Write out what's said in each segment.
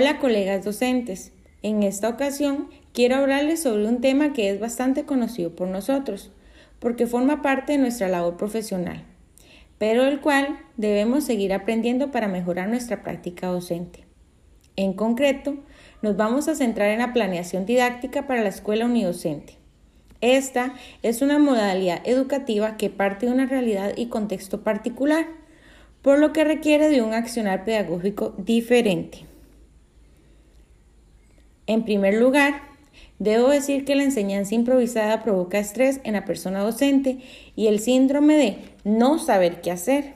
Hola colegas docentes, en esta ocasión quiero hablarles sobre un tema que es bastante conocido por nosotros, porque forma parte de nuestra labor profesional, pero el cual debemos seguir aprendiendo para mejorar nuestra práctica docente. En concreto, nos vamos a centrar en la planeación didáctica para la escuela unidocente. Esta es una modalidad educativa que parte de una realidad y contexto particular, por lo que requiere de un accionar pedagógico diferente. En primer lugar, debo decir que la enseñanza improvisada provoca estrés en la persona docente y el síndrome de no saber qué hacer.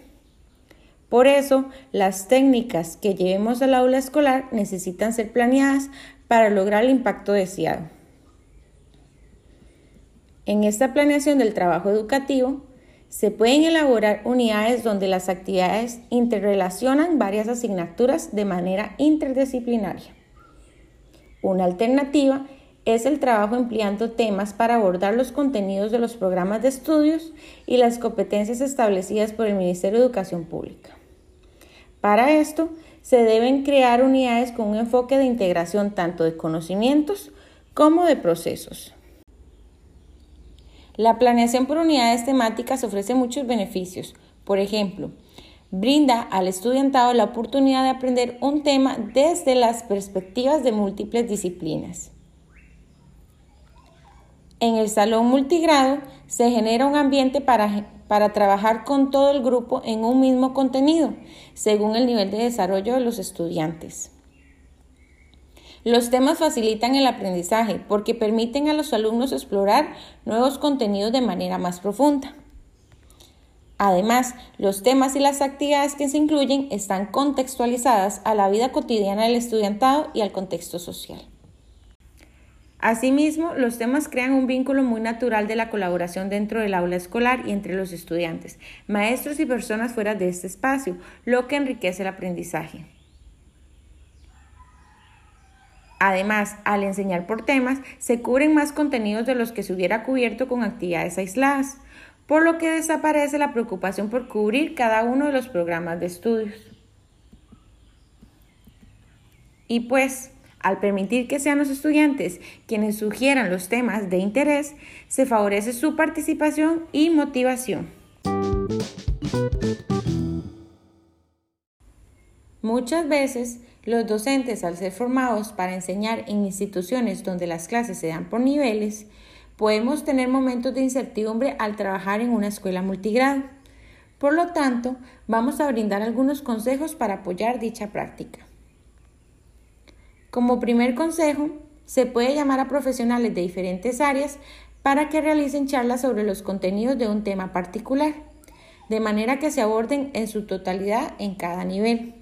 Por eso, las técnicas que llevemos al aula escolar necesitan ser planeadas para lograr el impacto deseado. En esta planeación del trabajo educativo, se pueden elaborar unidades donde las actividades interrelacionan varias asignaturas de manera interdisciplinaria. Una alternativa es el trabajo empleando temas para abordar los contenidos de los programas de estudios y las competencias establecidas por el Ministerio de Educación Pública. Para esto, se deben crear unidades con un enfoque de integración tanto de conocimientos como de procesos. La planeación por unidades temáticas ofrece muchos beneficios. Por ejemplo, brinda al estudiantado la oportunidad de aprender un tema desde las perspectivas de múltiples disciplinas. En el salón multigrado se genera un ambiente para, para, trabajar con todo el grupo en un mismo contenido, según el nivel de desarrollo de los estudiantes. Los temas facilitan el aprendizaje porque permiten a los alumnos explorar nuevos contenidos de manera más profunda. Además, los temas y las actividades que se incluyen están contextualizadas a la vida cotidiana del estudiantado y al contexto social. Asimismo, los temas crean un vínculo muy natural de la colaboración dentro del aula escolar y entre los estudiantes, maestros y personas fuera de este espacio, lo que enriquece el aprendizaje. Además, al enseñar por temas, se cubren más contenidos de los que se hubiera cubierto con actividades aisladas por lo que desaparece la preocupación por cubrir cada uno de los programas de estudios. Y pues, al permitir que sean los estudiantes quienes sugieran los temas de interés, se favorece su participación y motivación. Muchas veces, los docentes, al ser formados para enseñar en instituciones donde las clases se dan por niveles, Podemos tener momentos de incertidumbre al trabajar en una escuela multigrado. Por lo tanto, vamos a brindar algunos consejos para apoyar dicha práctica. Como primer consejo, se puede llamar a profesionales de diferentes áreas para que realicen charlas sobre los contenidos de un tema particular, de manera que se aborden en su totalidad en cada nivel.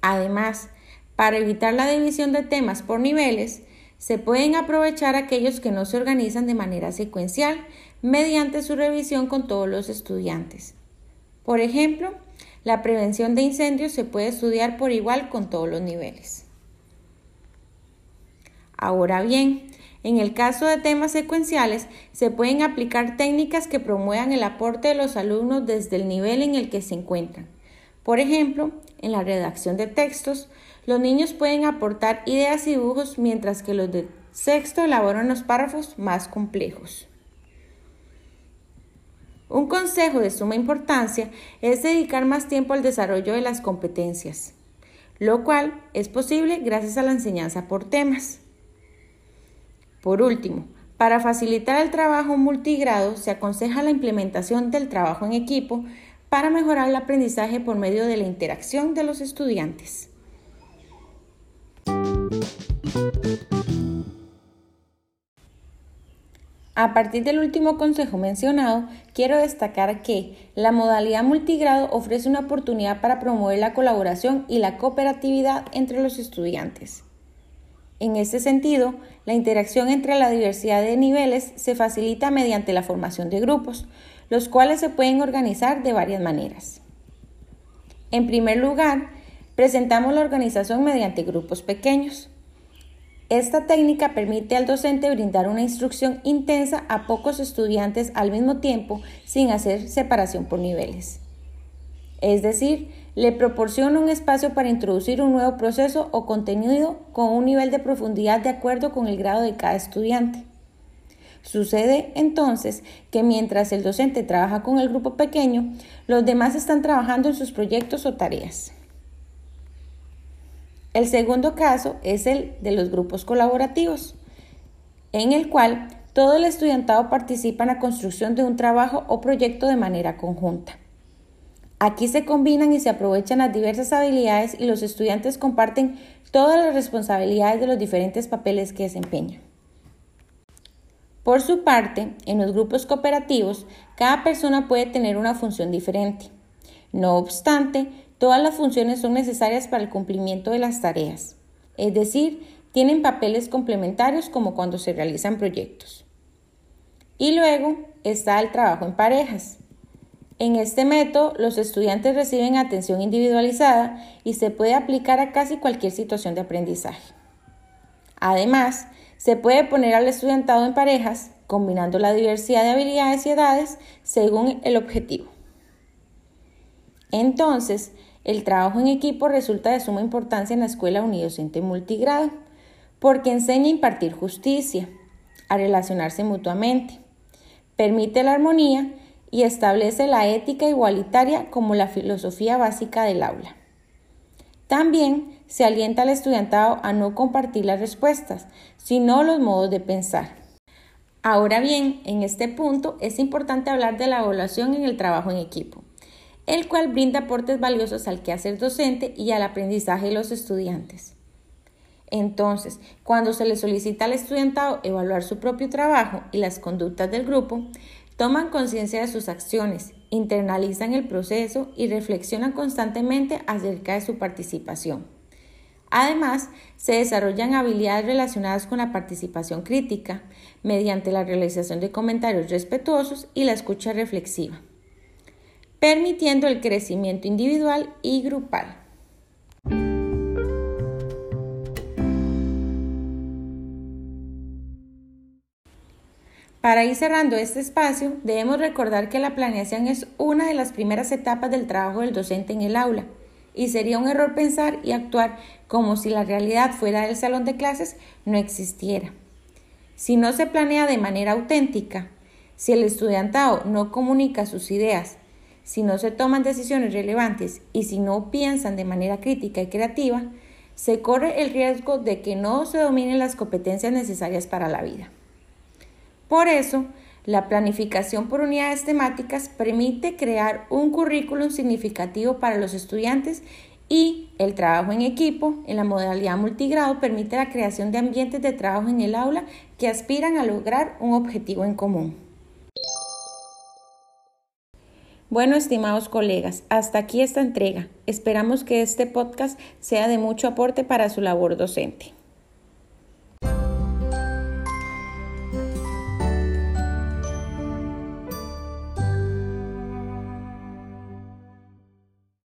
Además, para evitar la división de temas por niveles, se pueden aprovechar aquellos que no se organizan de manera secuencial mediante su revisión con todos los estudiantes. Por ejemplo, la prevención de incendios se puede estudiar por igual con todos los niveles. Ahora bien, en el caso de temas secuenciales, se pueden aplicar técnicas que promuevan el aporte de los alumnos desde el nivel en el que se encuentran. Por ejemplo, en la redacción de textos, los niños pueden aportar ideas y dibujos mientras que los de sexto elaboran los párrafos más complejos. Un consejo de suma importancia es dedicar más tiempo al desarrollo de las competencias, lo cual es posible gracias a la enseñanza por temas. Por último, para facilitar el trabajo multigrado se aconseja la implementación del trabajo en equipo para mejorar el aprendizaje por medio de la interacción de los estudiantes. A partir del último consejo mencionado, quiero destacar que la modalidad multigrado ofrece una oportunidad para promover la colaboración y la cooperatividad entre los estudiantes. En este sentido, la interacción entre la diversidad de niveles se facilita mediante la formación de grupos, los cuales se pueden organizar de varias maneras. En primer lugar, presentamos la organización mediante grupos pequeños. Esta técnica permite al docente brindar una instrucción intensa a pocos estudiantes al mismo tiempo sin hacer separación por niveles. es decir, le proporciona un espacio para introducir un nuevo proceso o contenido con un nivel de profundidad de acuerdo con el grado de cada estudiante. Sucede entonces que mientras el docente trabaja con el grupo pequeño, los demás están trabajando en sus proyectos o tareas. El segundo caso es el de los grupos colaborativos, en el cual todo el estudiantado participa en la construcción de un trabajo o proyecto de manera conjunta. Aquí se combinan y se aprovechan las diversas habilidades y los estudiantes comparten todas las responsabilidades de los diferentes papeles que desempeñan. Por su parte, en los grupos cooperativos, cada persona puede tener una función diferente. No obstante, todas las funciones son necesarias para el cumplimiento de las tareas, es decir, tienen papeles complementarios como cuando se realizan proyectos. Y luego está el trabajo en parejas. En este método, los estudiantes reciben atención individualizada y se puede aplicar a casi cualquier situación de aprendizaje. Además, se puede poner al estudiantado en parejas, combinando la diversidad de habilidades y edades según el objetivo. Entonces, el trabajo en equipo resulta de suma importancia en la escuela unidocente multigrado, porque enseña a impartir justicia, a relacionarse mutuamente, permite la armonía y establece la ética igualitaria como la filosofía básica del aula. También se alienta al estudiantado a no compartir las respuestas, sino los modos de pensar. Ahora bien, en este punto es importante hablar de la evaluación en el trabajo en equipo, el cual brinda aportes valiosos al quehacer docente y al aprendizaje de los estudiantes. Entonces, cuando se le solicita al estudiantado evaluar su propio trabajo y las conductas del grupo, Toman conciencia de sus acciones, internalizan el proceso y reflexionan constantemente acerca de su participación. Además, se desarrollan habilidades relacionadas con la participación crítica, mediante la realización de comentarios respetuosos y la escucha reflexiva, permitiendo el crecimiento individual y grupal. Para ir cerrando este espacio, debemos recordar que la planeación es una de las primeras etapas del trabajo del docente en el aula y sería un error pensar y actuar como si la realidad fuera del salón de clases no existiera. Si no se planea de manera auténtica, si el estudiantado no comunica sus ideas, si no se toman decisiones relevantes y si no piensan de manera crítica y creativa, se corre el riesgo de que no se dominen las competencias necesarias para la vida. Por eso, la planificación por unidades temáticas permite crear un currículum significativo para los estudiantes y el trabajo en equipo en la modalidad multigrado permite la creación de ambientes de trabajo en el aula que aspiran a lograr un objetivo en común. Bueno, estimados colegas, hasta aquí esta entrega. Esperamos que este podcast sea de mucho aporte para su labor docente.